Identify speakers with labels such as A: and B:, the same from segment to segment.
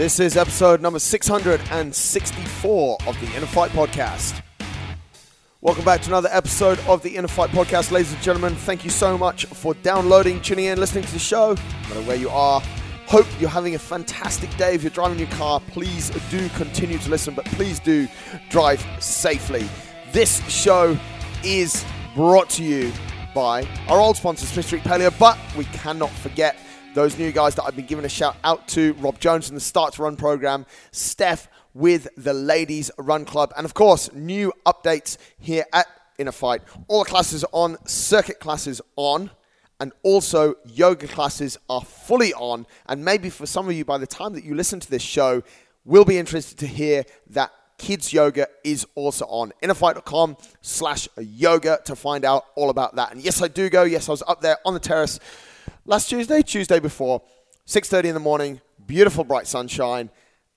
A: This is episode number 664 of the Inner Fight Podcast. Welcome back to another episode of the Inner Fight Podcast, ladies and gentlemen. Thank you so much for downloading, tuning in, listening to the show, no matter where you are. Hope you're having a fantastic day. If you're driving your car, please do continue to listen, but please do drive safely. This show is brought to you by our old sponsor, Smith Street Paleo, but we cannot forget those new guys that I've been giving a shout out to Rob Jones in the Start to Run program, Steph with the Ladies Run Club, and of course, new updates here at Inner Fight. All the classes on, circuit classes on, and also yoga classes are fully on. And maybe for some of you, by the time that you listen to this show, will be interested to hear that kids yoga is also on innerfight.com slash yoga to find out all about that and yes i do go yes i was up there on the terrace last tuesday tuesday before 6.30 in the morning beautiful bright sunshine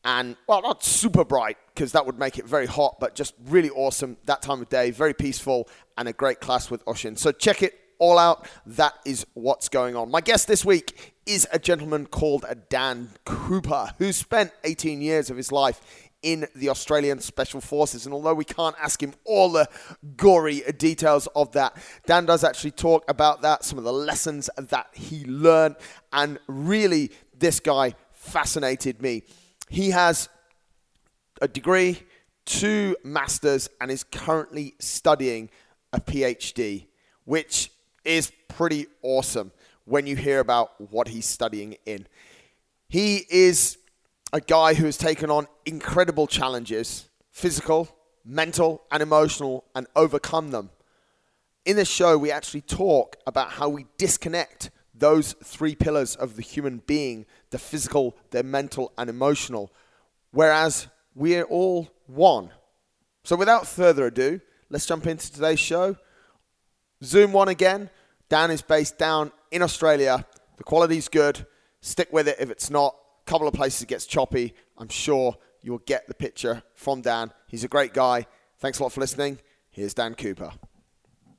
A: and well not super bright because that would make it very hot but just really awesome that time of day very peaceful and a great class with oshin. So check it all out. That is what's going on. My guest this week is a gentleman called dan cooper who spent 18 years of his life in the Australian Special Forces. And although we can't ask him all the gory details of that, Dan does actually talk about that, some of the lessons that he learned. And really, this guy fascinated me. He has a degree, two masters, and is currently studying a PhD, which is pretty awesome when you hear about what he's studying in. He is a guy who has taken on incredible challenges, physical, mental, and emotional, and overcome them. In this show, we actually talk about how we disconnect those three pillars of the human being the physical, the mental, and emotional, whereas we're all one. So, without further ado, let's jump into today's show. Zoom one again. Dan is based down in Australia. The quality's good. Stick with it if it's not couple of places it gets choppy. I'm sure you'll get the picture from Dan. He's a great guy. Thanks a lot for listening. Here's Dan Cooper.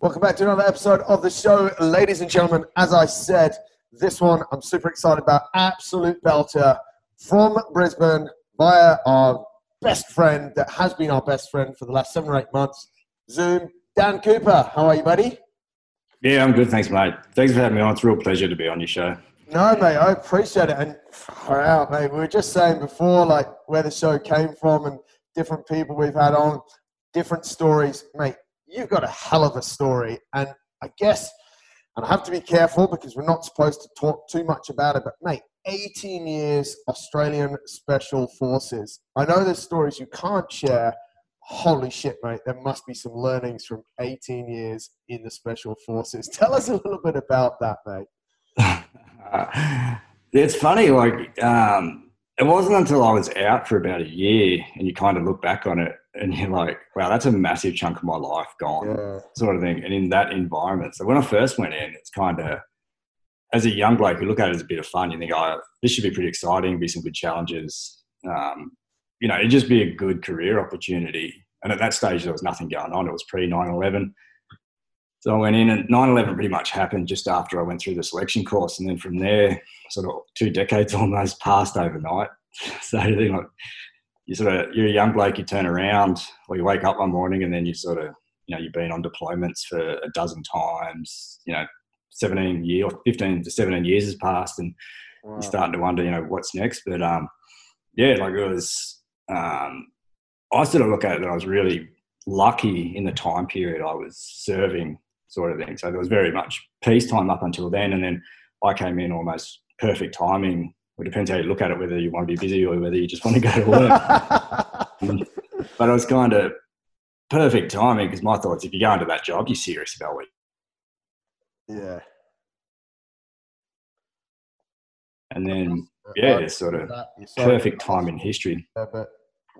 A: Welcome back to another episode of the show, ladies and gentlemen. As I said, this one I'm super excited about. Absolute belter from Brisbane via our best friend that has been our best friend for the last seven or eight months. Zoom, Dan Cooper. How are you, buddy?
B: Yeah, I'm good. Thanks, mate. Thanks for having me on. It's a real pleasure to be on your show.
A: No, mate, I appreciate it. And far out, mate. We were just saying before, like where the show came from and different people we've had on, different stories, mate. You've got a hell of a story, and I guess, and I have to be careful because we're not supposed to talk too much about it. But mate, 18 years Australian Special Forces. I know there's stories you can't share. Holy shit, mate! There must be some learnings from 18 years in the Special Forces. Tell us a little bit about that, mate.
B: it's funny, like, um, it wasn't until I was out for about a year and you kind of look back on it and you're like, wow, that's a massive chunk of my life gone, yeah. sort of thing. And in that environment. So when I first went in, it's kind of, as a young bloke, you look at it as a bit of fun. You think, oh, this should be pretty exciting, be some good challenges. Um, you know, it'd just be a good career opportunity. And at that stage, there was nothing going on. It was pre 9 11. So I went in, and 9/11 pretty much happened just after I went through the selection course, and then from there, sort of two decades almost passed overnight. So you know, you sort of you're a young bloke, you turn around, or you wake up one morning, and then you sort of you know you've been on deployments for a dozen times. You know, 17 years, 15 to 17 years has passed, and wow. you're starting to wonder, you know, what's next. But um, yeah, like it was. Um, I sort of look at it that I was really lucky in the time period I was serving sort of thing. So there was very much peacetime up until then, and then I came in almost perfect timing. It depends how you look at it, whether you want to be busy or whether you just want to go to work. Um, but it was kind of perfect timing because my thoughts: if you go into that job, you're serious about it.
A: Yeah.
B: And then, uh, yeah, it's sort of perfect time in history.
A: Yeah, but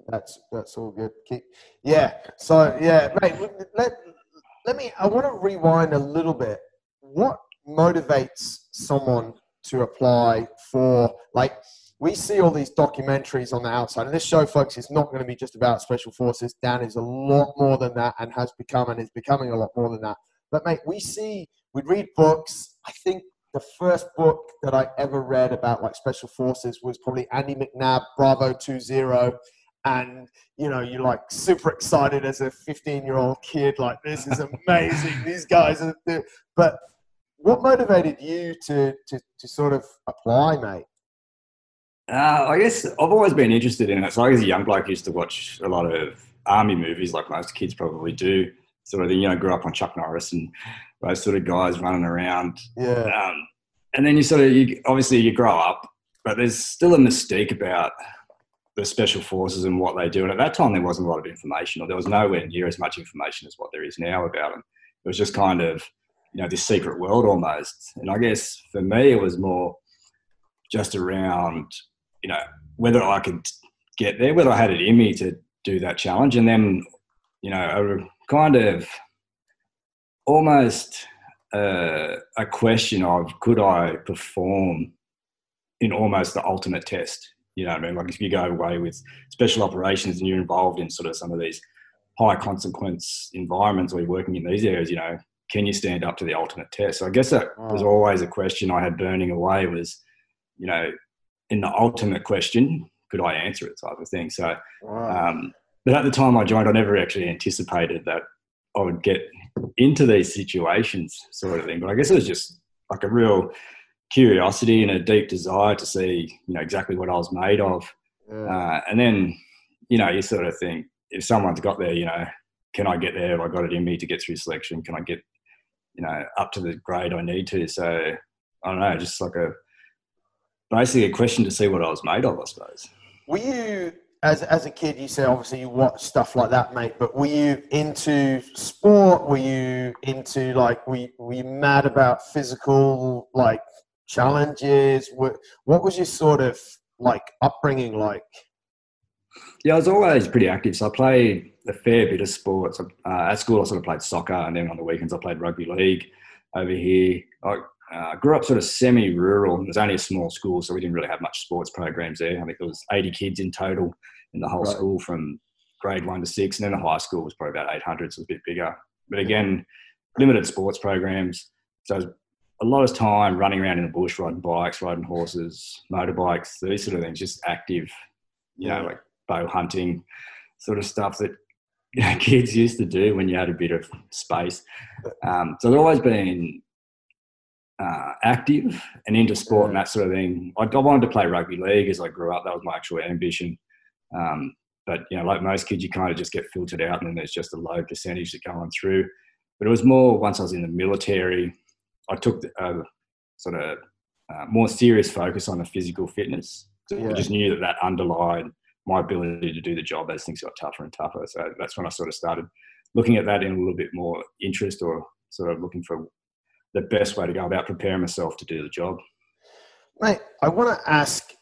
A: that's that's all good. Yeah. So yeah, mate. Let let me, I want to rewind a little bit. What motivates someone to apply for, like, we see all these documentaries on the outside, and this show, folks, is not going to be just about special forces. Dan is a lot more than that and has become and is becoming a lot more than that. But, mate, we see, we read books. I think
C: the first book that I ever read about like special forces was probably Andy McNab, Bravo 20. And you know, you're like super excited as a 15 year old kid, like this is amazing. These guys are, but what motivated you to, to, to sort of apply, mate?
B: Uh, I guess I've always been interested in it. So I was a young bloke used to watch a lot of army movies, like most kids probably do. Sort of, you know, grew up on Chuck Norris and those sort of guys running around.
C: Yeah.
B: Um, and then you sort of, you, obviously, you grow up, but there's still a mystique about the special forces and what they do. And at that time, there wasn't a lot of information, or there was nowhere near as much information as what there is now about them. It was just kind of, you know, this secret world almost. And I guess for me, it was more just around, you know, whether I could get there, whether I had it in me to do that challenge. And then, you know, a kind of almost uh, a question of could I perform in almost the ultimate test? You know what I mean? Like if you go away with special operations and you're involved in sort of some of these high consequence environments or you're working in these areas, you know, can you stand up to the ultimate test? So I guess that was always a question I had burning away was, you know, in the ultimate question, could I answer it type of thing. So, um, but at the time I joined, I never actually anticipated that I would get into these situations, sort of thing. But I guess it was just like a real curiosity and a deep desire to see, you know, exactly what I was made of. Uh, and then, you know, you sort of think if someone's got there, you know, can I get there? Have I got it in me to get through selection? Can I get, you know, up to the grade I need to? So I don't know, just like a basically a question to see what I was made of, I suppose.
C: Were you as as a kid, you said obviously you watch stuff like that, mate. But were you into sport? Were you into like were you, were you mad about physical like challenges? What what was your sort of like upbringing like?
B: Yeah, I was always pretty active. So I played a fair bit of sports. Uh, at school, I sort of played soccer, and then on the weekends, I played rugby league. Over here, I uh, grew up sort of semi-rural. It was only a small school, so we didn't really have much sports programs there. I think there was 80 kids in total in the whole right. school from grade one to six, and then the high school was probably about 800, so it was a bit bigger. But again, limited sports programs, so a lot of time running around in the bush, riding bikes, riding horses, motorbikes, these sort of things, just active, you know, like bow hunting, sort of stuff that you know, kids used to do when you had a bit of space. Um, so there's always been uh, active and into sport and that sort of thing. I, I, wanted to play rugby league as I grew up. That was my actual ambition. Um, but you know, like most kids, you kind of just get filtered out, and then there's just a low percentage that go on through. But it was more once I was in the military, I took a sort of uh, more serious focus on the physical fitness. So yeah. I just knew that that underlined my ability to do the job as things got tougher and tougher. So that's when I sort of started looking at that in a little bit more interest, or sort of looking for the best way to go about preparing myself to do the job.
C: Mate, I want to ask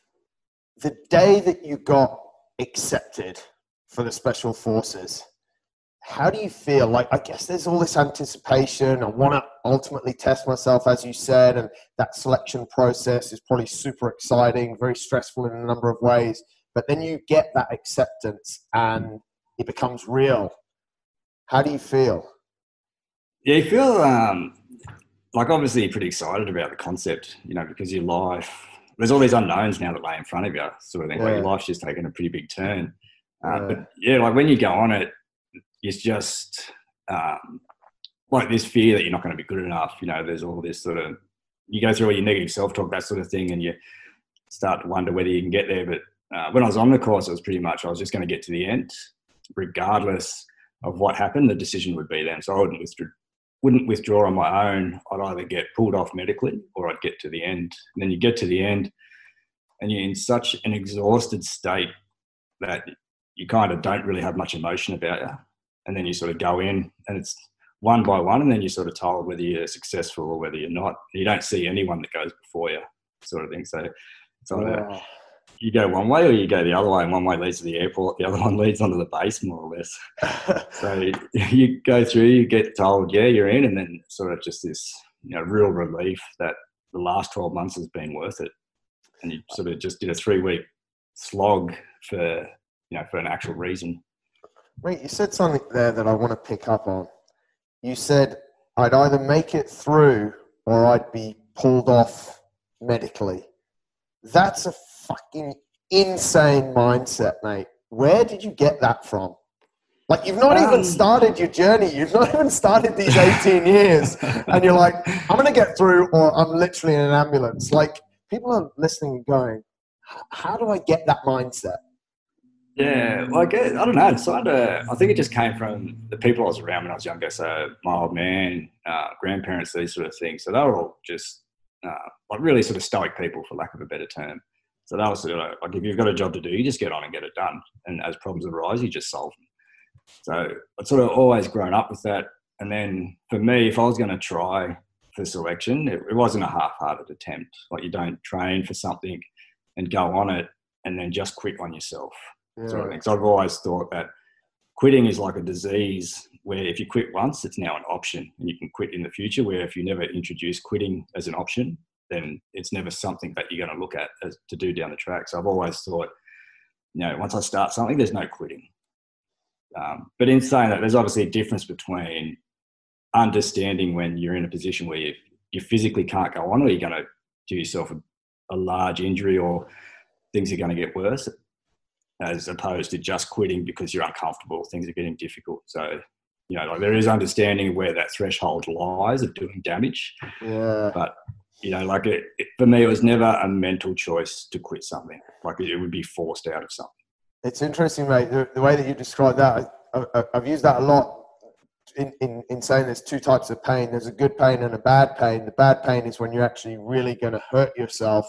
C: the day that you got accepted for the special forces, how do you feel? Like, I guess there's all this anticipation. I want to ultimately test myself, as you said, and that selection process is probably super exciting, very stressful in a number of ways. But then you get that acceptance and it becomes real. How do you feel?
B: Yeah, you feel um, like obviously pretty excited about the concept, you know, because your life there's all these unknowns now that lay in front of you, sort of thing. Yeah. Like your life's just taken a pretty big turn. Uh, yeah. But yeah, like when you go on it, it's just um, like this fear that you're not going to be good enough. You know, there's all this sort of you go through all your negative self-talk, that sort of thing, and you start to wonder whether you can get there. But uh, when I was on the course, it was pretty much I was just going to get to the end, regardless of what happened. The decision would be then, so I wouldn't withdraw, wouldn't withdraw on my own, I'd either get pulled off medically or I'd get to the end. And then you get to the end and you're in such an exhausted state that you kind of don't really have much emotion about you. And then you sort of go in and it's one by one, and then you're sort of told whether you're successful or whether you're not. You don't see anyone that goes before you, sort of thing. So it's either you go one way or you go the other way, and one way leads to the airport, the other one leads onto the base, more or less. so you go through, you get told, yeah, you're in, and then sort of just this, you know, real relief that the last 12 months has been worth it. And you sort of just did a three week slog for, you know, for an actual reason.
C: Wait, you said something there that I want to pick up on. You said I'd either make it through or I'd be pulled off medically. That's a fucking insane mindset, mate. Where did you get that from? Like you've not um, even started your journey. You've not even started these 18 years. And you're like, I'm going to get through or I'm literally in an ambulance. Like people are listening and going, how do I get that mindset?
B: Yeah, like I don't know. It's kind of, I think it just came from the people I was around when I was younger. So my old man, uh, grandparents, these sort of things. So they were all just uh, like really sort of stoic people, for lack of a better term. So that was sort of like if you've got a job to do, you just get on and get it done. And as problems arise, you just solve them. So I'd sort of always grown up with that. And then for me, if I was going to try for selection, it, it wasn't a half-hearted attempt. Like you don't train for something and go on it and then just quit on yourself yeah. sort of thing. So I've always thought that quitting is like a disease where if you quit once, it's now an option and you can quit in the future. Where if you never introduce quitting as an option, then it's never something that you're going to look at as, to do down the track. So I've always thought, you know, once I start something, there's no quitting. Um, but in saying that, there's obviously a difference between understanding when you're in a position where you, you physically can't go on or you're going to do yourself a, a large injury or things are going to get worse as opposed to just quitting because you're uncomfortable. Things are getting difficult. So, you know, like there is understanding where that threshold lies of doing damage.
C: Yeah.
B: But, you know, like it, it, for me, it was never a mental choice to quit something. Like it, would be forced out of something.
C: It's interesting, mate. The, the way that you describe that, I, I, I've used that a lot in, in, in saying there's two types of pain. There's a good pain and a bad pain. The bad pain is when you're actually really going to hurt yourself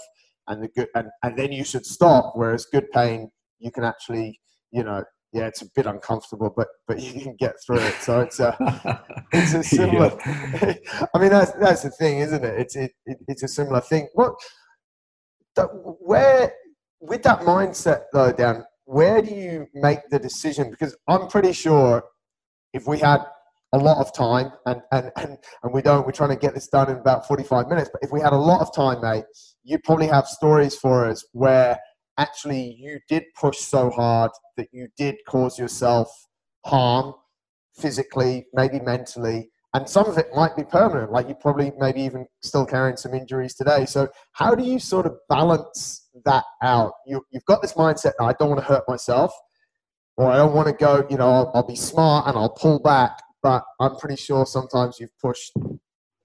C: and the good and, and then you should stop whereas good pain you can actually, you know, yeah, it's a bit uncomfortable, but but you can get through it. So it's uh, a it's a similar. Yeah. I mean, that's that's the thing, isn't it? It's it, it it's a similar thing. What where with that mindset though, Dan, where do you make the decision? Because I'm pretty sure if we had a lot of time and, and, and, and we don't, we're trying to get this done in about 45 minutes, but if we had a lot of time, mate, you probably have stories for us where actually you did push so hard that you did cause yourself harm physically, maybe mentally, and some of it might be permanent, like you probably maybe even still carrying some injuries today. So, how do you sort of balance that out? You, have got this mindset I don't want to hurt myself, or I don't want to go, you know, I'll, I'll be smart and I'll pull back, but I'm pretty sure sometimes you've pushed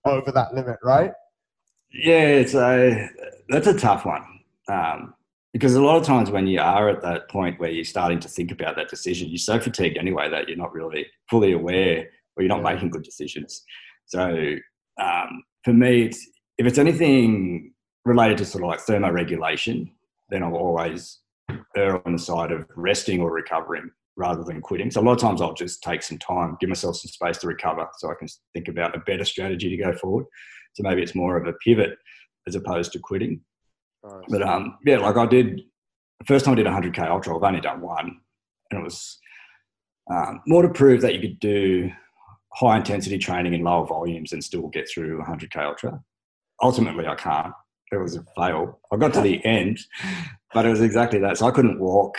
C: over that limit, right?
B: Yeah, it's a that's a tough one. Um, because a lot of times when you are at that point where you're starting to think about that decision, you're so fatigued anyway that you're not really fully aware or you're not yeah. making good decisions. So um, for me, it's, if it's anything related to sort of like thermoregulation, then I'll always err on the side of resting or recovering rather than quitting. So a lot of times I'll just take some time, give myself some space to recover so I can think about a better strategy to go forward. So maybe it's more of a pivot as opposed to quitting. But um, yeah, like I did the first time I did a 100k ultra, I've only done one, and it was um, more to prove that you could do high intensity training in lower volumes and still get through 100k ultra. Ultimately, I can't. It was a fail. I got to the end, but it was exactly that. So I couldn't walk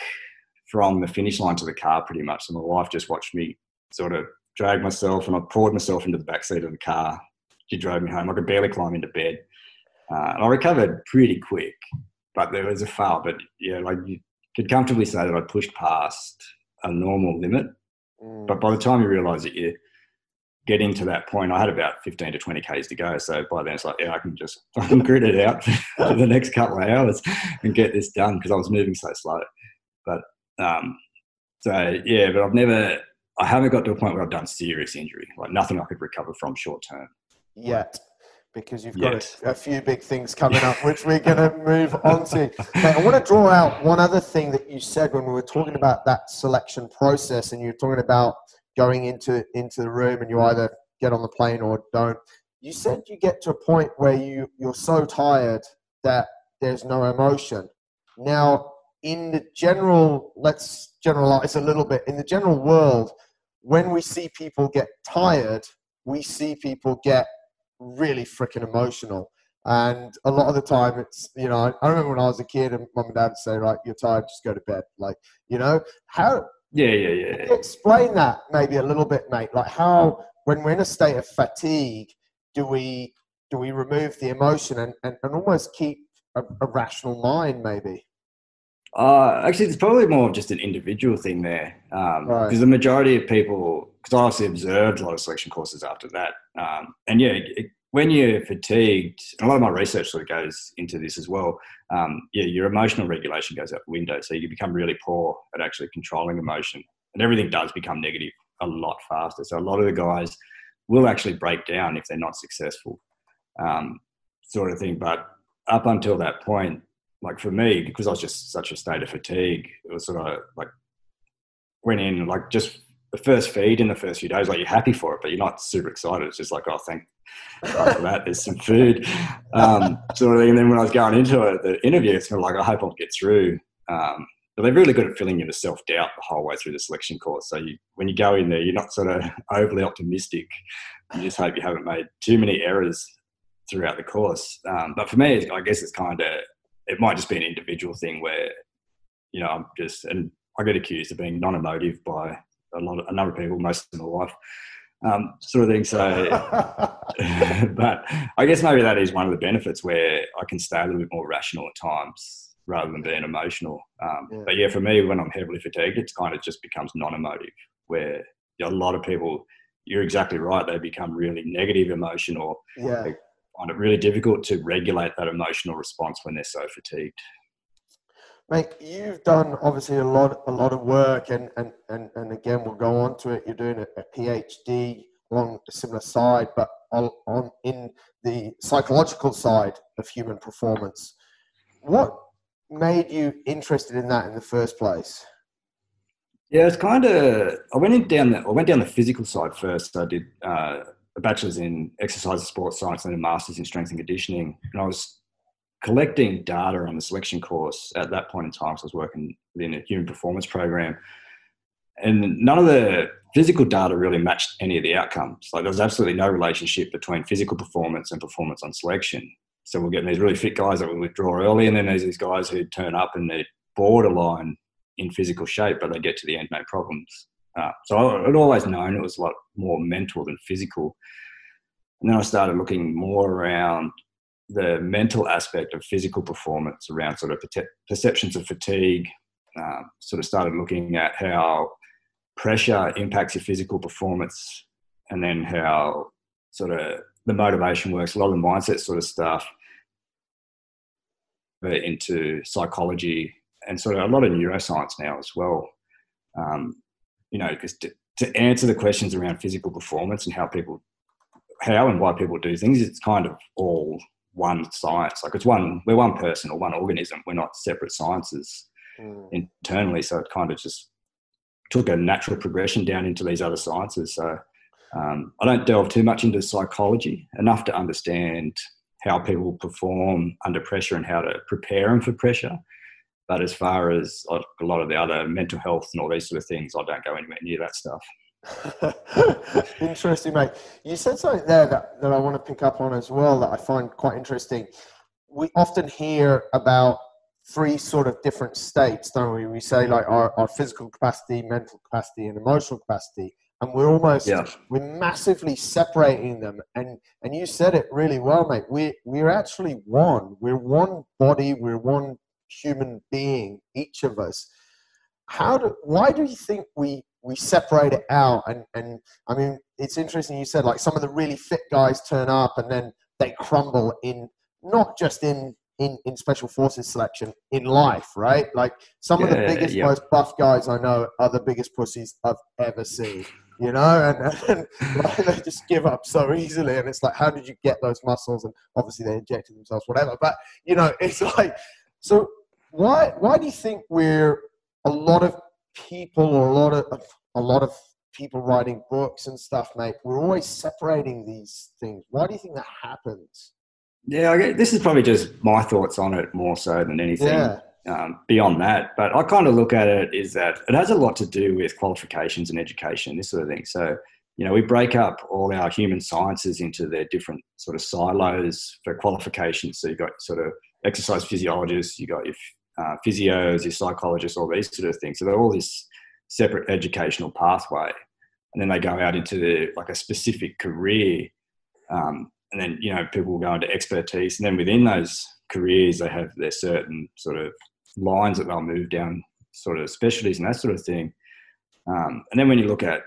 B: from the finish line to the car pretty much. So my wife just watched me sort of drag myself, and I poured myself into the back seat of the car. She drove me home. I could barely climb into bed. Uh, I recovered pretty quick, but there was a fail. But yeah, like you could comfortably say that I pushed past a normal limit. Mm. But by the time you realise that you're getting to that point, I had about 15 to 20 Ks to go. So by then it's like, yeah, I can just I can grit it out for the next couple of hours and get this done because I was moving so slow. But um, so yeah, but I've never, I haven't got to a point where I've done serious injury, like nothing I could recover from short term.
C: Yet because you've got a, a, few big things coming up, which we're going to move on to. I want to draw out one other thing that you said when we were talking about that selection process, and you were talking about going into into the room, and you either get on the plane or don't. You said you get to a point where you you're so tired that there's no emotion. Now, in the general, let's generalize a little bit. In the general world, when we see people get tired, we see people get really freaking emotional. And a lot of the time, it's you know, I remember when I was a kid, and mom and dad would say, "Right, you're tired, just go to bed." Like, you know, how?
B: Yeah, yeah, yeah.
C: Explain that maybe a little bit, mate. Like how, when we're in a state of fatigue, do we do we remove the emotion and, and, and almost keep a, a rational mind, maybe?
B: Uh, actually, it's probably more of just an individual thing there, because um, right. the majority of people, because I obviously observed a lot of selection courses after that, um, and yeah, it, when you're fatigued, and a lot of my research sort of goes into this as well. Um, yeah, your emotional regulation goes out the window, so you become really poor at actually controlling emotion, and everything does become negative a lot faster. So a lot of the guys will actually break down if they're not successful, um, sort of thing. But up until that point, like for me, because I was just such a state of fatigue, it was sort of like went in like just the first feed in the first few days, like you're happy for it, but you're not super excited. It's just like, oh, thank God for that. There's some food, um, sort of thing. And then when I was going into it, the interview, it's kind of like, I hope I'll get through. Um, but they're really good at filling you with self doubt the whole way through the selection course. So you, when you go in there, you're not sort of overly optimistic. You just hope you haven't made too many errors throughout the course. Um, but for me, I guess it's kind of it might just be an individual thing where you know I'm just and I get accused of being non-emotive by a lot of a number of people, most of my life, um, sort of thing. So, but I guess maybe that is one of the benefits where I can stay a little bit more rational at times rather than being emotional. Um, yeah. But yeah, for me, when I'm heavily fatigued, it's kind of just becomes non-emotive, where a lot of people. You're exactly right. They become really negative emotional. yeah. they find it really difficult to regulate that emotional response when they're so fatigued.
C: Mate, you've done obviously a lot, a lot of work, and and and, and again, we'll go on to it. You're doing a, PhD along a similar side, but on, on in the psychological side of human performance. What made you interested in that in the first place?
B: Yeah, it's kind of. I went in down the. I went down the physical side first. I did uh, a bachelor's in exercise and sports science and a master's in strength and conditioning, and I was collecting data on the selection course at that point in time. So I was working within a human performance program. And none of the physical data really matched any of the outcomes. Like there was absolutely no relationship between physical performance and performance on selection. So we're getting these really fit guys that will withdraw early, and then there's these guys who turn up and they're borderline in physical shape, but they get to the end no problems. Uh, so I'd always known it was a lot more mental than physical. And then I started looking more around the mental aspect of physical performance around sort of perceptions of fatigue. Uh, sort of started looking at how pressure impacts your physical performance, and then how sort of the motivation works. A lot of the mindset sort of stuff into psychology and sort of a lot of neuroscience now as well. Um, you know, because to, to answer the questions around physical performance and how people, how and why people do things, it's kind of all one science. Like it's one, we're one person or one organism. We're not separate sciences mm. internally. So it kind of just took a natural progression down into these other sciences. So um, I don't delve too much into psychology enough to understand how people perform under pressure and how to prepare them for pressure. But as far as a lot of the other mental health and all these sort of things, I don't go anywhere near that stuff.
C: interesting, mate. You said something there that, that I want to pick up on as well that I find quite interesting. We often hear about three sort of different states, don't we? We say like our, our physical capacity, mental capacity, and emotional capacity. And we're almost yeah. we're massively separating them. And and you said it really well, mate. We we're actually one. We're one body, we're one human being, each of us. How do why do you think we we separate it out and and i mean it's interesting you said like some of the really fit guys turn up and then they crumble in not just in in, in special forces selection in life right like some of the biggest yeah. most buff guys i know are the biggest pussies i've ever seen you know and, and like, they just give up so easily and it's like how did you get those muscles and obviously they injected themselves whatever but you know it's like so why why do you think we're a lot of people or a lot of a lot of people writing books and stuff, mate. We're always separating these things. Why do you think that happens?
B: Yeah, I this is probably just my thoughts on it more so than anything yeah. um, beyond that. But I kind of look at it is that it has a lot to do with qualifications and education, this sort of thing. So, you know, we break up all our human sciences into their different sort of silos for qualifications. So you've got sort of exercise physiologists, you've got your uh, physios, your psychologists, all these sort of things. So they're all this separate educational pathway, and then they go out into the, like a specific career um, and then you know people go into expertise, and then within those careers, they have their certain sort of lines that they'll move down, sort of specialties and that sort of thing. Um, and then when you look at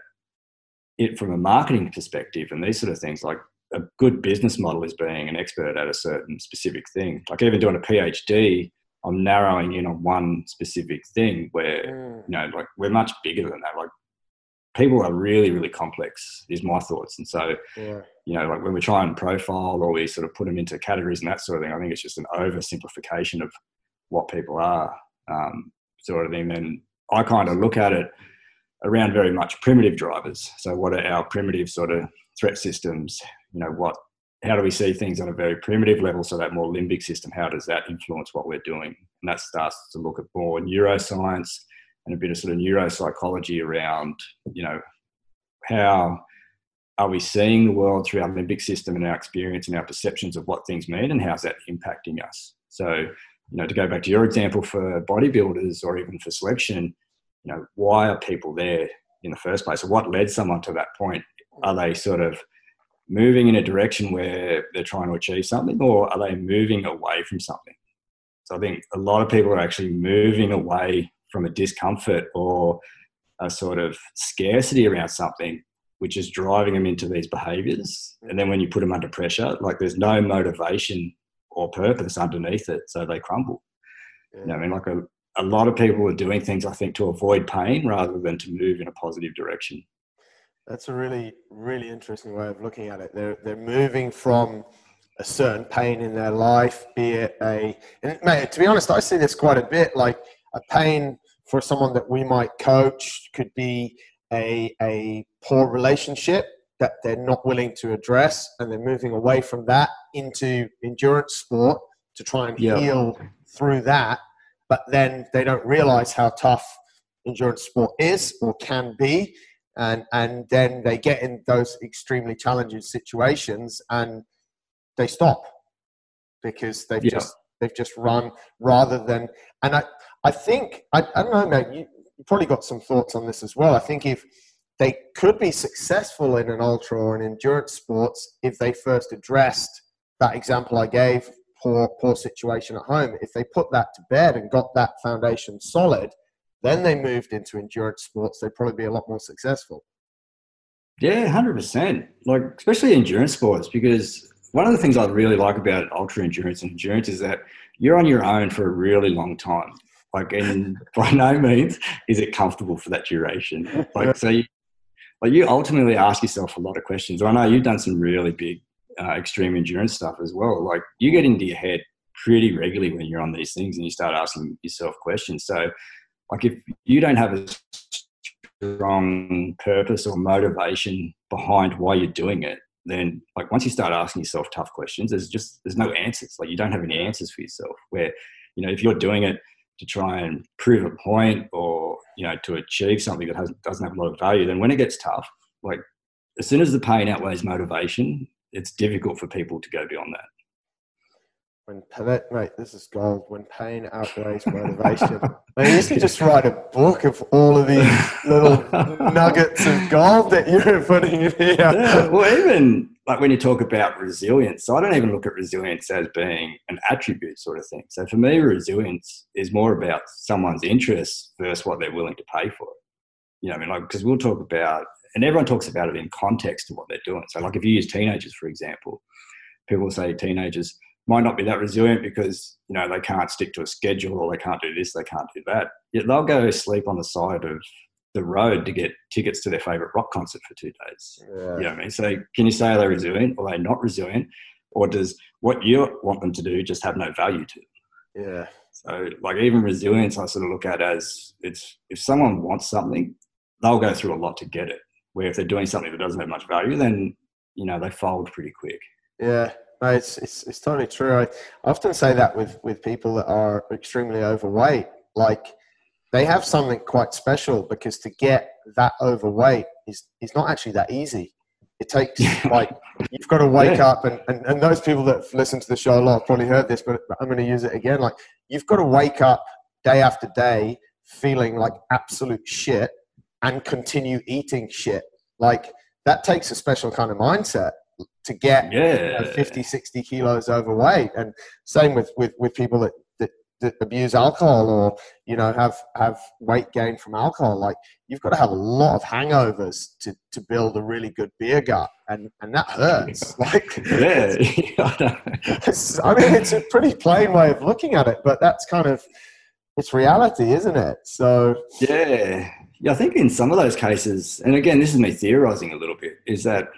B: it from a marketing perspective and these sort of things, like a good business model is being an expert at a certain specific thing. Like even doing a PhD, I'm narrowing in on one specific thing where, mm. you know, like we're much bigger than that. Like people are really, really complex, is my thoughts. And so, yeah. you know, like when we try and profile or we sort of put them into categories and that sort of thing, I think it's just an oversimplification of what people are, um, sort of thing. And I kind of look at it around very much primitive drivers. So, what are our primitive sort of threat systems? You know, what, how do we see things on a very primitive level? So, that more limbic system, how does that influence what we're doing? And that starts to look at more neuroscience and a bit of sort of neuropsychology around, you know, how are we seeing the world through our limbic system and our experience and our perceptions of what things mean and how's that impacting us? So, you know, to go back to your example for bodybuilders or even for selection, you know, why are people there in the first place? What led someone to that point? Are they sort of moving in a direction where they're trying to achieve something or are they moving away from something? So I think a lot of people are actually moving away from a discomfort or a sort of scarcity around something, which is driving them into these behaviors. And then when you put them under pressure, like there's no motivation or purpose underneath it, so they crumble. Yeah. You know, I mean, like a, a lot of people are doing things, I think, to avoid pain rather than to move in a positive direction.
C: That's a really, really interesting way of looking at it. They're, they're moving from a certain pain in their life, be it a, and mate, to be honest, I see this quite a bit, like a pain for someone that we might coach could be a, a poor relationship that they're not willing to address and they're moving away from that into endurance sport to try and yep. heal through that but then they don't realize how tough endurance sport is or can be and and then they get in those extremely challenging situations and they stop because they've yeah. just they've just run rather than and i I think I, I don't know, mate. You, you probably got some thoughts on this as well. I think if they could be successful in an ultra or an endurance sports if they first addressed that example I gave, poor poor situation at home. If they put that to bed and got that foundation solid, then they moved into endurance sports. They'd probably be a lot more successful.
B: Yeah, hundred percent. Like especially endurance sports, because one of the things I really like about ultra endurance and endurance is that you're on your own for a really long time. Like, and by no means is it comfortable for that duration. Like, so you, like you ultimately ask yourself a lot of questions. I know you've done some really big uh, extreme endurance stuff as well. Like, you get into your head pretty regularly when you're on these things and you start asking yourself questions. So, like, if you don't have a strong purpose or motivation behind why you're doing it, then like once you start asking yourself tough questions, there's just there's no answers. Like you don't have any answers for yourself. Where you know if you're doing it to try and prove a point or you know to achieve something that has, doesn't have a lot of value, then when it gets tough, like as soon as the pain outweighs motivation, it's difficult for people to go beyond that.
C: When that mate, this is gold. When pain outweighs motivation, I mean, you could just write a book of all of these little nuggets of gold that you're putting in here.
B: Yeah, well, even like when you talk about resilience, so I don't even look at resilience as being an attribute sort of thing. So for me, resilience is more about someone's interests versus what they're willing to pay for it. You know, I mean, like, because we'll talk about, and everyone talks about it in context to what they're doing. So, like, if you use teenagers, for example, people say teenagers might not be that resilient because, you know, they can't stick to a schedule or they can't do this, they can't do that. Yet they'll go sleep on the side of the road to get tickets to their favorite rock concert for two days. Yeah. You know what I mean? So can you say are they resilient or are they not resilient? Or does what you want them to do just have no value to
C: them? Yeah.
B: So like even resilience I sort of look at as it's if someone wants something, they'll go through a lot to get it. Where if they're doing something that doesn't have much value, then you know they fold pretty quick.
C: Yeah, no, it's, it's, it's totally true. I often say that with, with people that are extremely overweight. Like, they have something quite special because to get that overweight is, is not actually that easy. It takes like you've got to wake yeah. up and, and, and those people that listen to the show a lot have probably heard this, but I'm going to use it again. Like you've got to wake up day after day feeling like absolute shit and continue eating shit. Like that takes a special kind of mindset. To get yeah. you know, 50, 60 kilos overweight. And same with, with, with people that, that, that abuse alcohol or, you know, have, have weight gain from alcohol. Like you've got to have a lot of hangovers to, to build a really good beer gut. And, and that hurts. Like,
B: yeah.
C: I mean, it's a pretty plain way of looking at it, but that's kind of, it's reality, isn't it? So,
B: yeah. Yeah, I think in some of those cases, and again, this is me theorizing a little bit, is that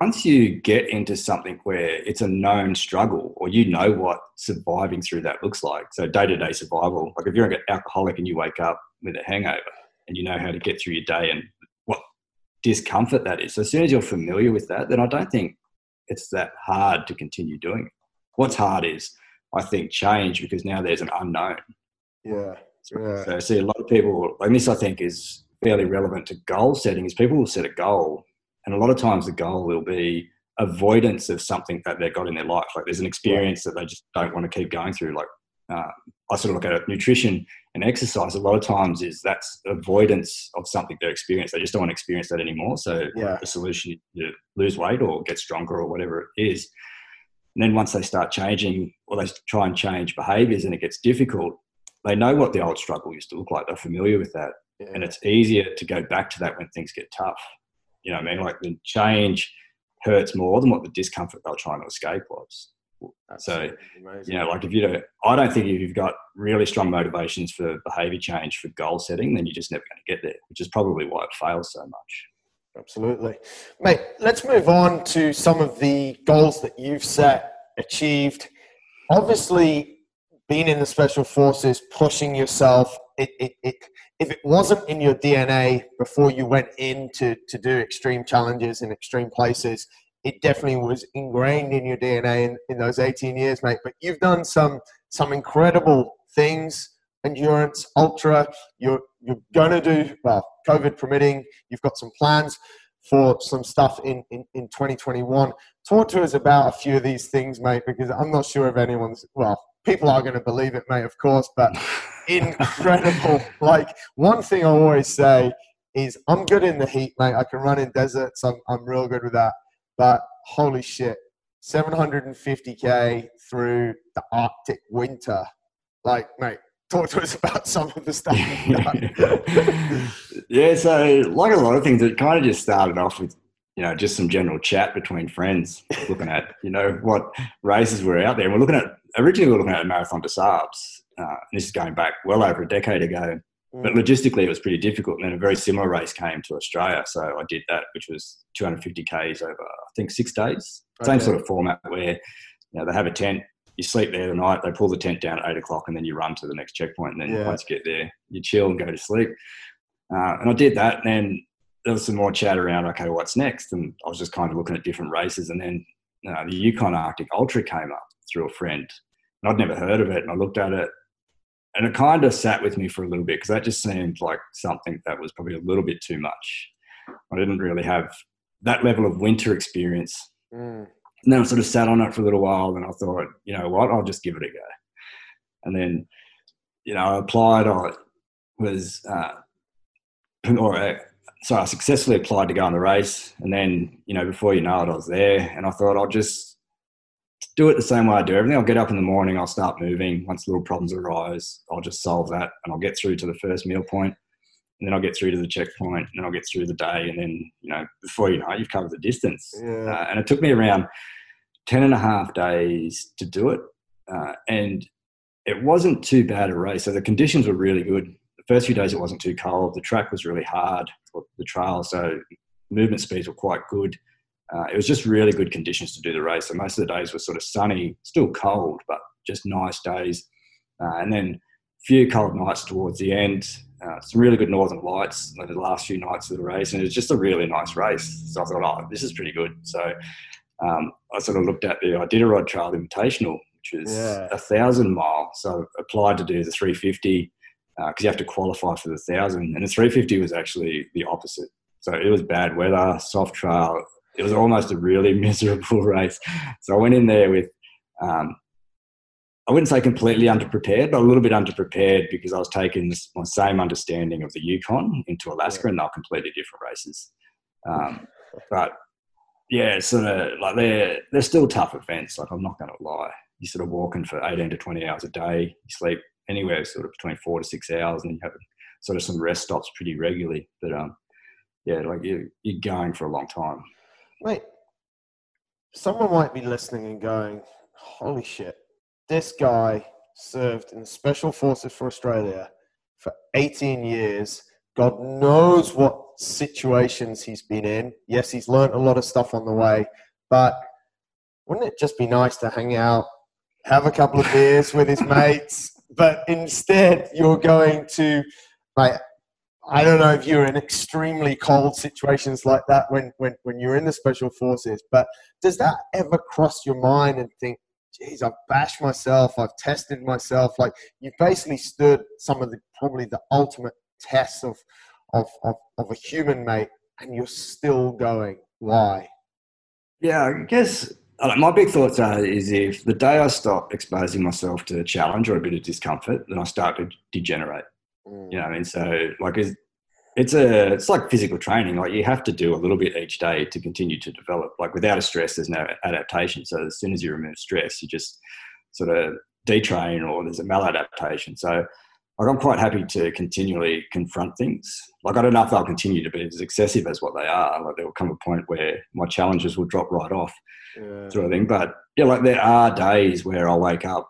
B: once you get into something where it's a known struggle or you know what surviving through that looks like so day-to-day survival like if you're an alcoholic and you wake up with a hangover and you know how to get through your day and what discomfort that is so as soon as you're familiar with that then i don't think it's that hard to continue doing it what's hard is i think change because now there's an unknown
C: yeah,
B: yeah. so i see a lot of people and this i think is fairly relevant to goal setting is people will set a goal and a lot of times the goal will be avoidance of something that they've got in their life. Like there's an experience that they just don't want to keep going through. Like uh, I sort of look at it, nutrition and exercise. A lot of times is that's avoidance of something they're experiencing. They just don't want to experience that anymore. So yeah. the solution is to lose weight or get stronger or whatever it is. And then once they start changing or they try and change behaviors and it gets difficult, they know what the old struggle used to look like. They're familiar with that. Yeah. And it's easier to go back to that when things get tough. You know what I mean? Like the change hurts more than what the discomfort they're trying to escape was. so, amazing. you know, like if you don't, I don't think if you've got really strong motivations for behavior change for goal setting, then you're just never going to get there, which is probably why it fails so much.
C: Absolutely. Mate, let's move on to some of the goals that you've set, achieved. Obviously, being in the special forces, pushing yourself, it, it, it if it wasn't in your DNA before you went in to, to do extreme challenges in extreme places, it definitely was ingrained in your DNA in, in those 18 years, mate. But you've done some some incredible things, endurance, ultra. You're you're gonna do well, COVID permitting. You've got some plans for some stuff in, in, in 2021. Talk to us about a few of these things, mate, because I'm not sure if anyone's well, people are going to believe it, mate, of course, but incredible. like one thing I always say is I'm good in the heat, mate. I can run in deserts. I'm, I'm real good with that. But holy shit, 750k through the Arctic winter. Like, mate, talk to us about some of the stuff
B: yeah, so like a lot of things, it kind of just started off with you know, just some general chat between friends, looking at, you know, what races were out there. And we're looking at, originally we were looking at Marathon des Sables. Uh, this is going back well over a decade ago. Mm. But logistically, it was pretty difficult. And then a very similar race came to Australia. So I did that, which was 250 Ks over, I think, six days. Okay. Same sort of format where, you know, they have a tent, you sleep there the night, they pull the tent down at eight o'clock, and then you run to the next checkpoint. And then yeah. once you get there, you chill and go to sleep. Uh, and I did that. And then there was some more chat around, okay, what's next? And I was just kind of looking at different races. And then uh, the Yukon Arctic Ultra came up through a friend. And I'd never heard of it. And I looked at it and it kind of sat with me for a little bit because that just seemed like something that was probably a little bit too much. I didn't really have that level of winter experience. Mm. And then I sort of sat on it for a little while and I thought, you know what, I'll just give it a go. And then, you know, I applied, I was, uh, or uh, so I successfully applied to go on the race, and then you know before you know it, I was there, and I thought I'll just do it the same way I do everything. I'll get up in the morning, I'll start moving. Once little problems arise, I'll just solve that, and I'll get through to the first meal point, and then I'll get through to the checkpoint, and then I'll get through the day, and then you know before you know it, you've covered the distance. Yeah. Uh, and it took me around 10 and a half days to do it, uh, and it wasn't too bad a race. So the conditions were really good first few days it wasn't too cold. The track was really hard, for the trail, so movement speeds were quite good. Uh, it was just really good conditions to do the race. So most of the days were sort of sunny, still cold, but just nice days. Uh, and then a few cold nights towards the end. Uh, some really good northern lights the last few nights of the race, and it was just a really nice race. So I thought, oh, this is pretty good. So um, I sort of looked at the Iditarod Trail Invitational, which is yeah. a thousand mile. So I applied to do the 350 because uh, you have to qualify for the thousand. And the 350 was actually the opposite. So it was bad weather, soft trail. It was almost a really miserable race. So I went in there with, um, I wouldn't say completely underprepared, but a little bit underprepared because I was taking this, my same understanding of the Yukon into Alaska, and they're completely different races. Um, but yeah, sort of like they're they're still tough events. Like I'm not going to lie, you're sort of walking for 18 to 20 hours a day. You sleep anywhere sort of between four to six hours, and you have sort of some rest stops pretty regularly. But um, yeah, like you you're going for a long time.
C: Wait, someone might be listening and going, "Holy shit, this guy served in the Special Forces for Australia for 18 years. God knows what situations he's been in. Yes, he's learned a lot of stuff on the way, but wouldn't it just be nice to hang out, have a couple of beers with his mates? But instead, you're going to, like, I don't know if you're in extremely cold situations like that when, when, when you're in the special forces, but does that ever cross your mind and think, geez, I've bashed myself, I've tested myself. Like you've basically stood some of the probably the ultimate tests of of of, of a human mate, and you're still going. Why?
B: Yeah, I guess my big thoughts are is if the day I stop exposing myself to a challenge or a bit of discomfort, then I start to degenerate. Mm. You know, I mean, so like it's a it's like physical training like you have to do a little bit each day to continue to develop like without a stress there's no adaptation so as soon as you remove stress you just sort of detrain or there's a maladaptation so like i'm quite happy to continually confront things. Like i don't know if they'll continue to be as excessive as what they are. Like there will come a point where my challenges will drop right off yeah. sort of thing. But yeah like there are days where i'll wake up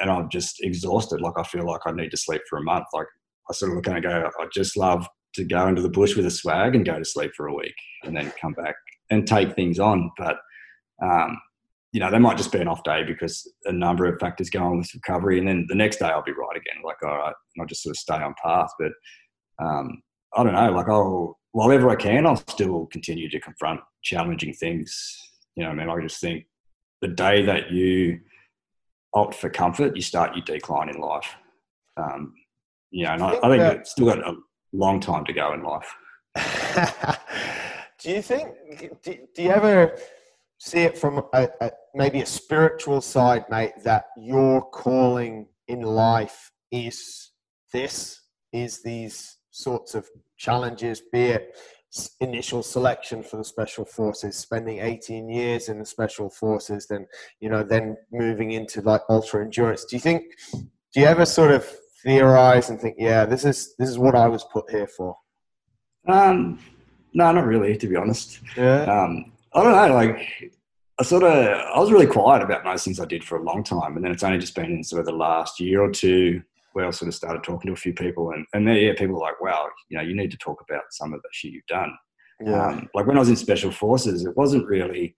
B: and i'm just exhausted. Like i feel like i need to sleep for a month. Like I sort of look and go, I just love to go into the bush with a swag and go to sleep for a week and then come back and take things on. But um, you know, they might just be an off day because a number of factors go on with recovery, and then the next day I'll be right again. Like, all right, I'll just sort of stay on path. But um, I don't know. Like, I'll whenever I can, I'll still continue to confront challenging things. You know, I mean, I just think the day that you opt for comfort, you start your decline in life. Um, you know, and I, I think it's still got a long time to go in life.
C: do you think? Do, do, you ever see it from a, a, maybe a spiritual side, mate? That your calling in life is this, is these sorts of challenges, be it initial selection for the special forces spending 18 years in the special forces then you know then moving into like ultra endurance do you think do you ever sort of theorize and think, yeah, this is this is what I was put here for?
B: Um, no, not really, to be honest.
C: Yeah.
B: Um, I don't know. Like, I sort of, I was really quiet about most things I did for a long time, and then it's only just been in sort of the last year or two where I sort of started talking to a few people, and and yeah, people were like, wow, you know, you need to talk about some of the shit you've done.
C: Yeah. Um,
B: like when I was in special forces, it wasn't really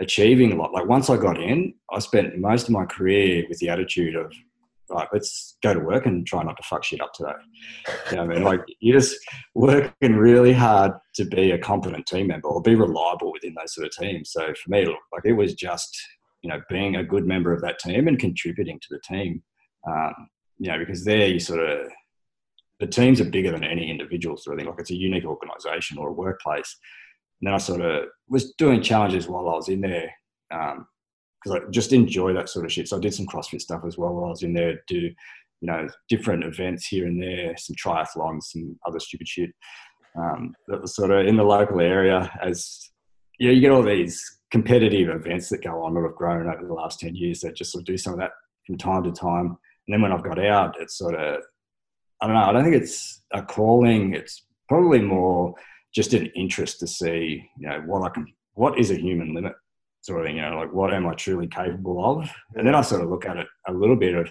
B: achieving a lot. Like once I got in, I spent most of my career with the attitude of right, let's go to work and try not to fuck shit up today. You know I mean? Like you're just working really hard to be a competent team member or be reliable within those sort of teams. So for me, like it was just, you know, being a good member of that team and contributing to the team. Um, you know, because there you sort of, the teams are bigger than any individual sort of thing. Like it's a unique organization or a workplace. And then I sort of was doing challenges while I was in there. Um, because I just enjoy that sort of shit. So I did some CrossFit stuff as well while I was in there. Do you know different events here and there, some triathlons, some other stupid shit. Um, that was sort of in the local area. As yeah, you get all these competitive events that go on that have grown over the last ten years. That just sort of do some of that from time to time. And then when I've got out, it's sort of I don't know. I don't think it's a calling. It's probably more just an interest to see, you know, what I can, what is a human limit sort of thing, you know, like what am I truly capable of? And then I sort of look at it a little bit of,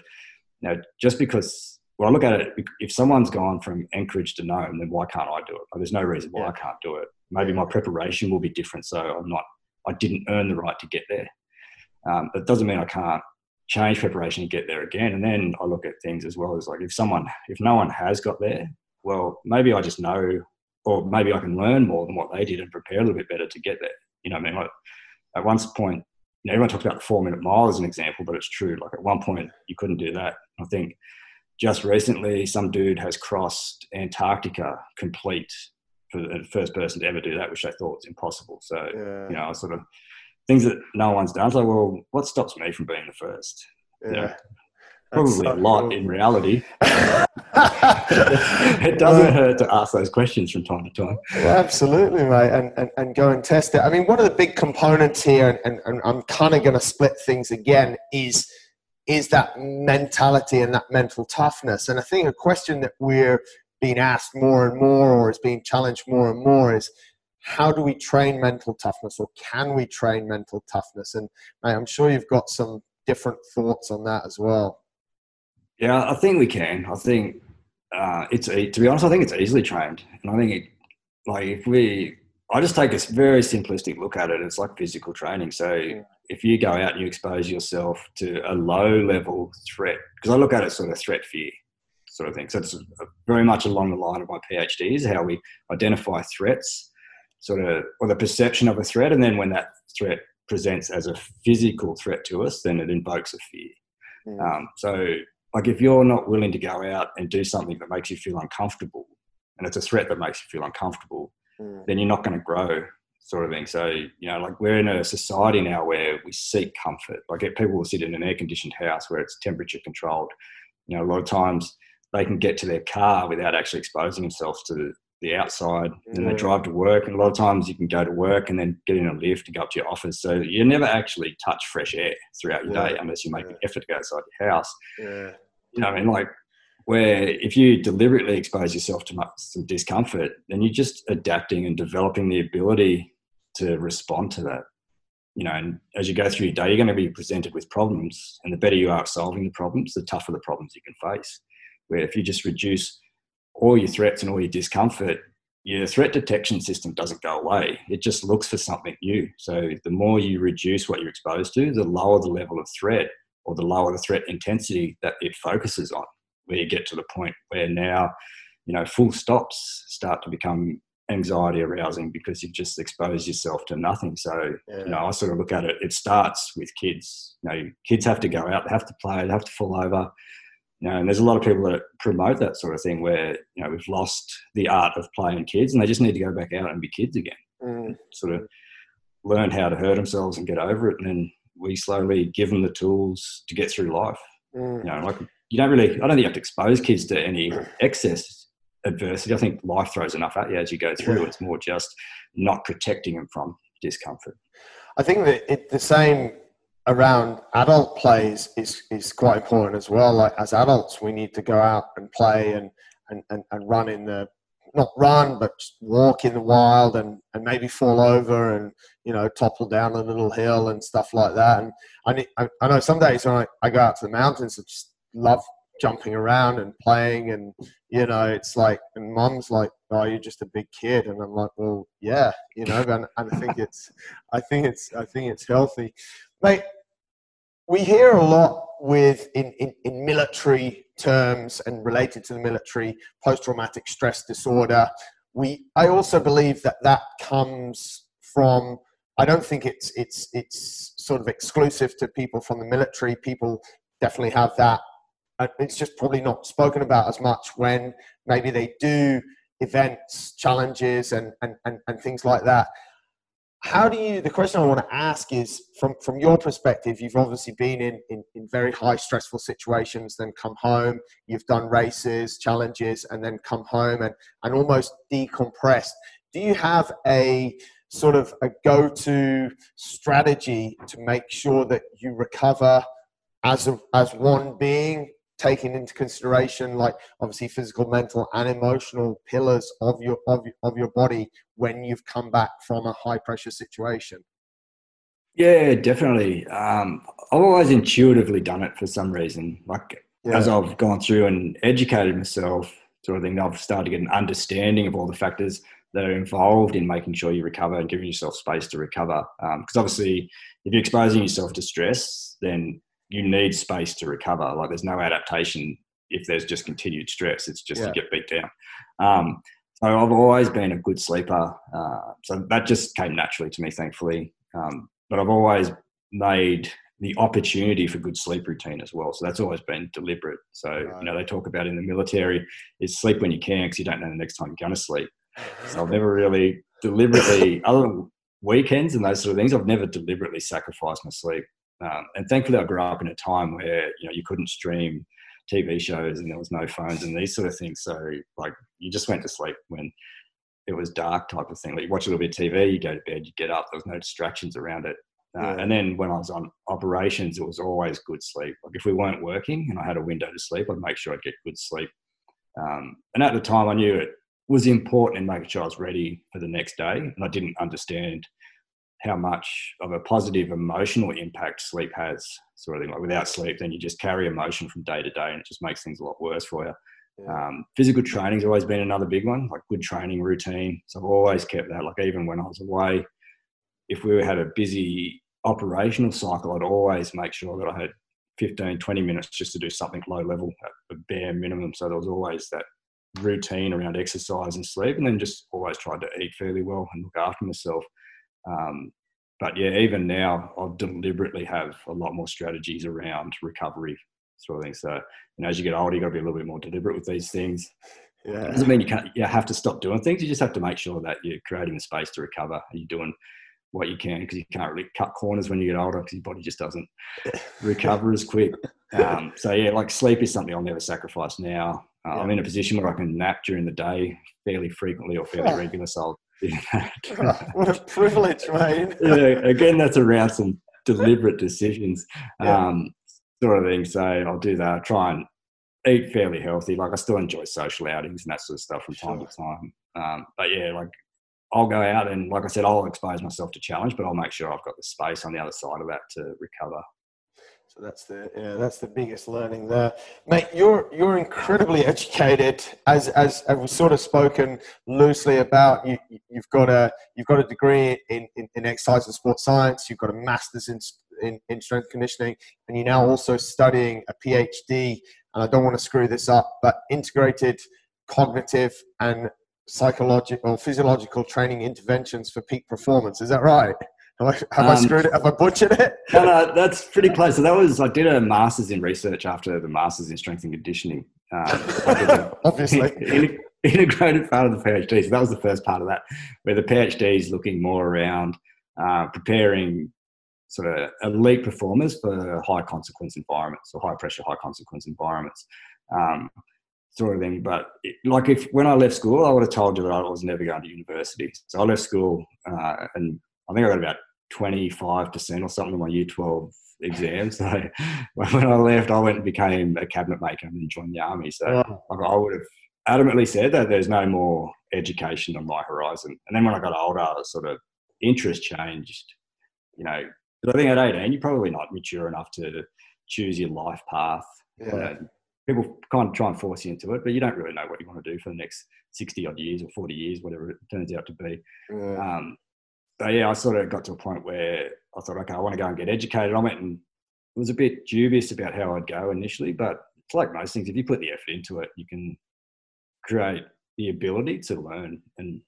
B: you know, just because when I look at it, if someone's gone from Anchorage to Nome, then why can't I do it? Like, there's no reason why yeah. I can't do it. Maybe my preparation will be different, so I'm not, I didn't earn the right to get there. Um, it doesn't mean I can't change preparation and get there again. And then I look at things as well as like if someone, if no one has got there, well, maybe I just know, or maybe I can learn more than what they did and prepare a little bit better to get there. You know, I mean, like at one point, you know, everyone talks about the four minute mile as an example, but it's true. Like at one point, you couldn't do that. I think just recently, some dude has crossed Antarctica complete for the first person to ever do that, which I thought was impossible. So, yeah. you know, I sort of things that no one's done. So, well, what stops me from being the first?
C: Yeah. You know?
B: Probably so a lot cool. in reality. it doesn't hurt to ask those questions from time to time.
C: Well, absolutely, mate, and, and, and go and test it. I mean, one of the big components here, and, and I'm kind of going to split things again, is is that mentality and that mental toughness. And I think a question that we're being asked more and more, or is being challenged more and more, is how do we train mental toughness, or can we train mental toughness? And mate, I'm sure you've got some different thoughts on that as well.
B: Yeah, I think we can. I think uh, it's to be honest, I think it's easily trained, and I think it, like if we, I just take a very simplistic look at it. It's like physical training. So yeah. if you go out and you expose yourself to a low level threat, because I look at it sort of threat fear sort of thing. So it's very much along the line of my PhD is how we identify threats, sort of, or the perception of a threat, and then when that threat presents as a physical threat to us, then it invokes a fear. Mm. Um, so like if you're not willing to go out and do something that makes you feel uncomfortable and it's a threat that makes you feel uncomfortable mm. then you're not going to grow sort of thing so you know like we're in a society now where we seek comfort like people will sit in an air conditioned house where it's temperature controlled you know a lot of times they can get to their car without actually exposing themselves to the outside and they drive to work and a lot of times you can go to work and then get in a lift to go up to your office so you never actually touch fresh air throughout your yeah. day unless you make yeah. an effort to go outside your house yeah. you know i mean like where if you deliberately expose yourself to some discomfort then you're just adapting and developing the ability to respond to that you know and as you go through your day you're going to be presented with problems and the better you are at solving the problems the tougher the problems you can face where if you just reduce all your threats and all your discomfort, your threat detection system doesn't go away. It just looks for something new. So the more you reduce what you're exposed to, the lower the level of threat or the lower the threat intensity that it focuses on, where you get to the point where now, you know, full stops start to become anxiety arousing because you've just exposed yourself to nothing. So, yeah. you know, I sort of look at it, it starts with kids. You know, kids have to go out, they have to play, they have to fall over you know, and there's a lot of people that promote that sort of thing where you know we've lost the art of playing kids, and they just need to go back out and be kids again. Mm. Sort of learn how to hurt themselves and get over it, and then we slowly give them the tools to get through life. Mm. You know, like you don't really, I don't think you have to expose kids to any excess adversity. I think life throws enough at you as you go through. It's more just not protecting them from discomfort.
C: I think that it, the same around adult plays is, is quite important as well. Like as adults, we need to go out and play and, and, and, and run in the, not run, but walk in the wild and, and maybe fall over and, you know, topple down a little hill and stuff like that. And I, I, I know some days when I, I go out to the mountains, I just love jumping around and playing and, you know, it's like, and mom's like, oh, you're just a big kid. And I'm like, well, yeah, you know, and, and I think it's, I think it's, I think it's healthy. Mate, we hear a lot with in, in, in military terms and related to the military post-traumatic stress disorder. We, I also believe that that comes from. I don't think it's it's it's sort of exclusive to people from the military. People definitely have that. Uh, it's just probably not spoken about as much when maybe they do events, challenges, and and, and, and things like that how do you the question i want to ask is from from your perspective you've obviously been in, in, in very high stressful situations then come home you've done races challenges and then come home and and almost decompressed. Do you have a sort of a go-to strategy to make sure that you recover as a, as one being taking into consideration like obviously physical mental and emotional pillars of your of, of your body when you've come back from a high pressure situation?
B: Yeah definitely. Um, i've always intuitively done it for some reason. Like yeah. as i've gone through and educated myself sort of thing i've started to get an understanding of all the factors that are involved in making sure you recover and giving yourself space to recover. Because um, obviously if you're exposing yourself to stress then you need space to recover. Like there's no adaptation if there's just continued stress. It's just yeah. you get beat down. Um, so I've always been a good sleeper. Uh, so that just came naturally to me, thankfully. Um, but I've always made the opportunity for good sleep routine as well. So that's always been deliberate. So, right. you know, they talk about in the military is sleep when you can because you don't know the next time you're going to sleep. So I've never really deliberately, other than weekends and those sort of things, I've never deliberately sacrificed my sleep. Um, and thankfully, I grew up in a time where you know you couldn't stream TV shows and there was no phones and these sort of things. So like you just went to sleep when it was dark type of thing. Like you watch a little bit of TV, you go to bed, you get up. There was no distractions around it. Uh. And then when I was on operations, it was always good sleep. Like if we weren't working and I had a window to sleep, I'd make sure I'd get good sleep. Um, and at the time, I knew it was important in making sure I was ready for the next day. And I didn't understand how much of a positive emotional impact sleep has. Sort of thing. Like without sleep, then you just carry emotion from day to day, and it just makes things a lot worse for you. Yeah. Um, physical training's always been another big one, like good training routine. So I've always kept that. Like even when I was away, if we had a busy operational cycle, I'd always make sure that I had 15, 20 minutes just to do something low level, at a bare minimum. So there was always that routine around exercise and sleep, and then just always tried to eat fairly well and look after myself. Um, but yeah, even now, I deliberately have a lot more strategies around recovery sort of thing. So, you know, as you get older, you've got to be a little bit more deliberate with these things. Yeah. It doesn't mean you can't, you have to stop doing things. You just have to make sure that you're creating a space to recover. And you're doing what you can because you can't really cut corners when you get older because your body just doesn't recover as quick. Um, so yeah, like sleep is something I'll never sacrifice now. Uh, yeah. I'm in a position where I can nap during the day fairly frequently or fairly regular. So I'll
C: what a privilege, mate.
B: yeah, again, that's around some deliberate decisions, yeah. um, sort of thing. So I'll do that. I try and eat fairly healthy. Like I still enjoy social outings and that sort of stuff from time sure. to time. Um, but yeah, like I'll go out and, like I said, I'll expose myself to challenge, but I'll make sure I've got the space on the other side of that to recover.
C: So that's the yeah, that's the biggest learning there, mate. You're you're incredibly educated, as as, we've sort of spoken loosely about. You you've got a you've got a degree in, in, in exercise and sports science. You've got a master's in, in in strength conditioning, and you're now also studying a PhD. And I don't want to screw this up, but integrated cognitive and psychological physiological training interventions for peak performance. Is that right? Have, I, have um, I screwed it? Have I butchered it?
B: no, no, that's pretty close. So that was I did a master's in research after the master's in strength and conditioning.
C: Um, Obviously,
B: integrated part of the PhD. So that was the first part of that, where the PhD is looking more around uh, preparing sort of elite performers for high consequence environments or high pressure, high consequence environments. Um, sort of thing. But it, like if when I left school, I would have told you that I was never going to university. So I left school uh, and I think I got about 25% or something in my year 12 exam. So when I left, I went and became a cabinet maker and joined the army. So I would have adamantly said that there's no more education on my horizon. And then when I got older, sort of interest changed. You know, I think at 18, you're probably not mature enough to choose your life path. Yeah. people kind of try and force you into it, but you don't really know what you want to do for the next 60 odd years or 40 years, whatever it turns out to be. Yeah. Um, so yeah, I sort of got to a point where I thought, okay, I want to go and get educated. I went and was a bit dubious about how I'd go initially, but it's like most things. If you put the effort into it, you can create the ability to learn. And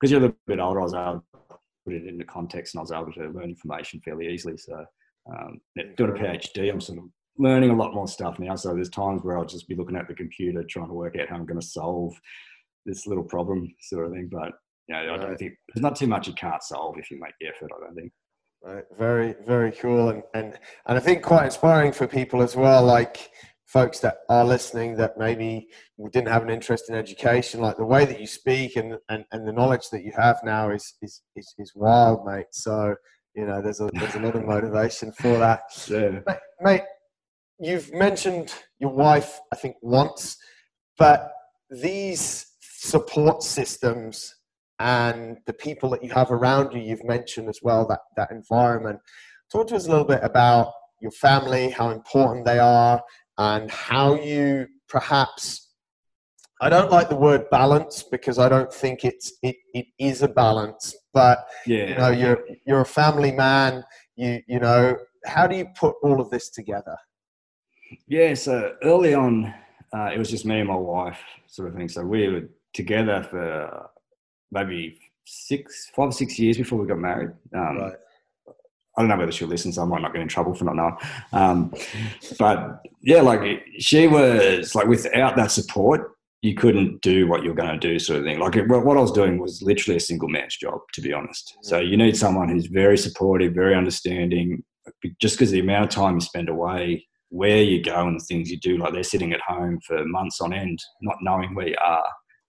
B: because you're a little bit older, I was able to put it into context and I was able to learn information fairly easily. So um, doing a PhD, I'm sort of learning a lot more stuff now. So there's times where I'll just be looking at the computer trying to work out how I'm going to solve this little problem sort of thing. But you know, I don't think there's not too much you can't solve if you make the effort. I don't think.
C: Right. Very, very cool, and and and I think quite inspiring for people as well. Like folks that are listening that maybe didn't have an interest in education, like the way that you speak and and, and the knowledge that you have now is is is, is wild, mate. So you know, there's a there's a lot of motivation for that.
B: Yeah.
C: Mate, mate, you've mentioned your wife, I think once, but these support systems and the people that you have around you you've mentioned as well that that environment. Talk to us a little bit about your family how important they are and how you perhaps i don't like the word balance because i don't think it's it, it is a balance but yeah. you know you're you're a family man you you know how do you put all of this together?
B: Yeah so early on uh, it was just me and my wife sort of thing. So we were together for maybe six, five or six years before we got married. Um, right. I don't know whether she'll listen, so I might not get in trouble for not knowing. Um, but yeah, like she was like without that support, you couldn't do what you're going to do, sort of thing. Like what I was doing was literally a single man's job, to be honest. So you need someone who's very supportive, very understanding, just because the amount of time you spend away, where you go, and the things you do, like they're sitting at home for months on end, not knowing where you are.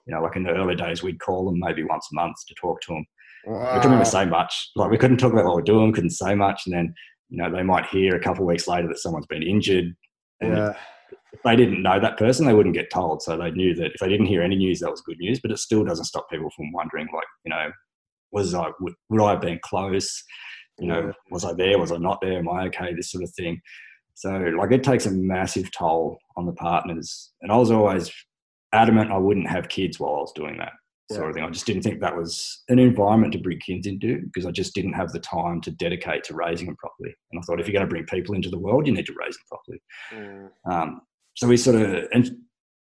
B: You know, like in the early days, we'd call them maybe once a month to talk to them. Wow. We couldn't even say much. Like we couldn't talk about what we're doing, couldn't say much, and then you know they might hear a couple of weeks later that someone's been injured. And yeah. if they didn't know that person, they wouldn't get told. So they knew that if they didn't hear any news, that was good news. But it still doesn't stop people from wondering, like, you know, was I would, would I have been close? You know, was I there? Was I not there? Am I okay? This sort of thing. So like it takes a massive toll on the partners. And I was always adamant I wouldn't have kids while I was doing that sort yeah. of thing. I just didn't think that was an environment to bring kids into because I just didn't have the time to dedicate to raising them properly. And I thought if you're going to bring people into the world, you need to raise them properly. Mm. Um, so we sort of, and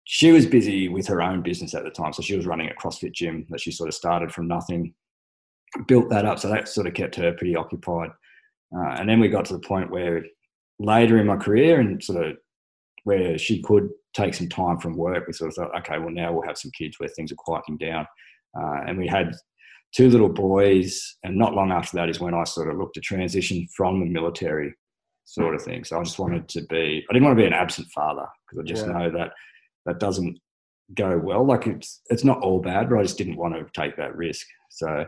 B: she was busy with her own business at the time. So she was running a CrossFit gym that she sort of started from nothing built that up. So that sort of kept her pretty occupied. Uh, and then we got to the point where later in my career and sort of where she could take some time from work, we sort of thought, okay, well, now we'll have some kids where things are quieting down. Uh, and we had two little boys. And not long after that is when I sort of looked to transition from the military sort of thing. So I just wanted to be, I didn't want to be an absent father because I just yeah. know that that doesn't go well. Like it's, it's not all bad, but I just didn't want to take that risk. So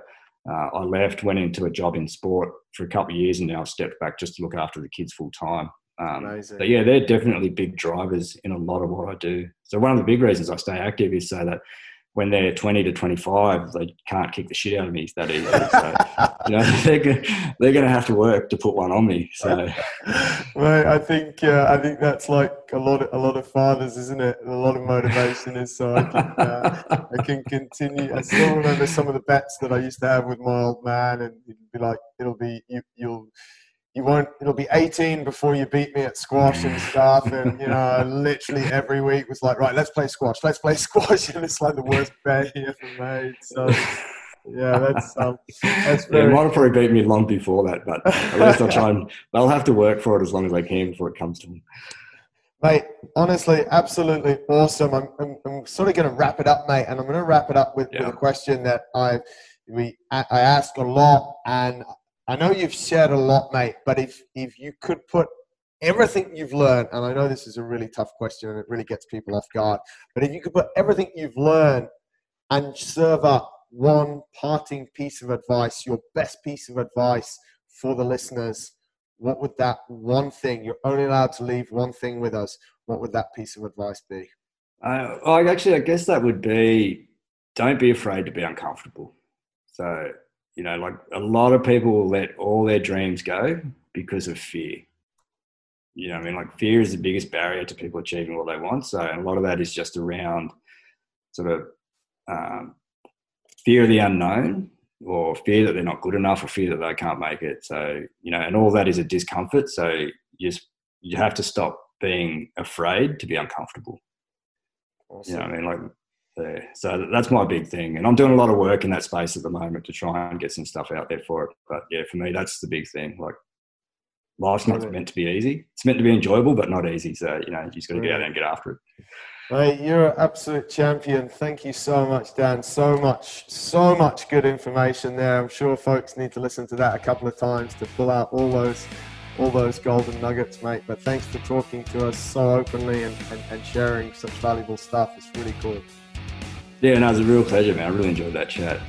B: uh, I left, went into a job in sport for a couple of years, and now I've stepped back just to look after the kids full time. Um. But yeah, they're definitely big drivers in a lot of what I do. So one of the big reasons I stay active is so that when they're 20 to 25, they can't kick the shit out of me that easily. So, you know, they're gonna, they're going to have to work to put one on me. So,
C: right, I think uh, I think that's like a lot of, a lot of fathers, isn't it? A lot of motivation is so I can, uh, I can continue. I still remember some of the bets that I used to have with my old man, and he'd be like, "It'll be you, you'll." You won't it'll be 18 before you beat me at squash and stuff and you know literally every week was like right let's play squash let's play squash and it's like the worst bet he ever made so yeah that's um that's
B: very yeah, might have probably beat me long before that but at least i'll try and i'll have to work for it as long as i can before it comes to me
C: Mate, honestly, absolutely awesome. I'm, I'm, I'm sort of going to wrap it up, mate, and I'm going to wrap it up with, yeah. with a question that I we I ask a lot, and I know you've shared a lot, mate, but if if you could put everything you've learned, and I know this is a really tough question and it really gets people off guard, but if you could put everything you've learned and serve up one parting piece of advice, your best piece of advice for the listeners, what would that one thing? You're only allowed to leave one thing with us. What would that piece of advice be?
B: Uh, well, actually, I guess that would be don't be afraid to be uncomfortable. So you know, like a lot of people will let all their dreams go because of fear. You know, I mean, like fear is the biggest barrier to people achieving what they want. So a lot of that is just around sort of um, fear of the unknown or fear that they're not good enough or fear that they can't make it. So, you know, and all that is a discomfort. So you just, you have to stop being afraid to be uncomfortable. Awesome. You know, I mean, like there. So that's my big thing. And I'm doing a lot of work in that space at the moment to try and get some stuff out there for it. But yeah, for me, that's the big thing. Like life's not meant to be easy. It's meant to be enjoyable, but not easy. So, you know, you just got to get out there and get after it.
C: Mate, you're an absolute champion. Thank you so much, Dan. So much, so much good information there. I'm sure folks need to listen to that a couple of times to pull out all those all those golden nuggets, mate. But thanks for talking to us so openly and, and, and sharing such valuable stuff. It's really cool.
B: Yeah, no, it was a real pleasure, man. I really enjoyed that chat.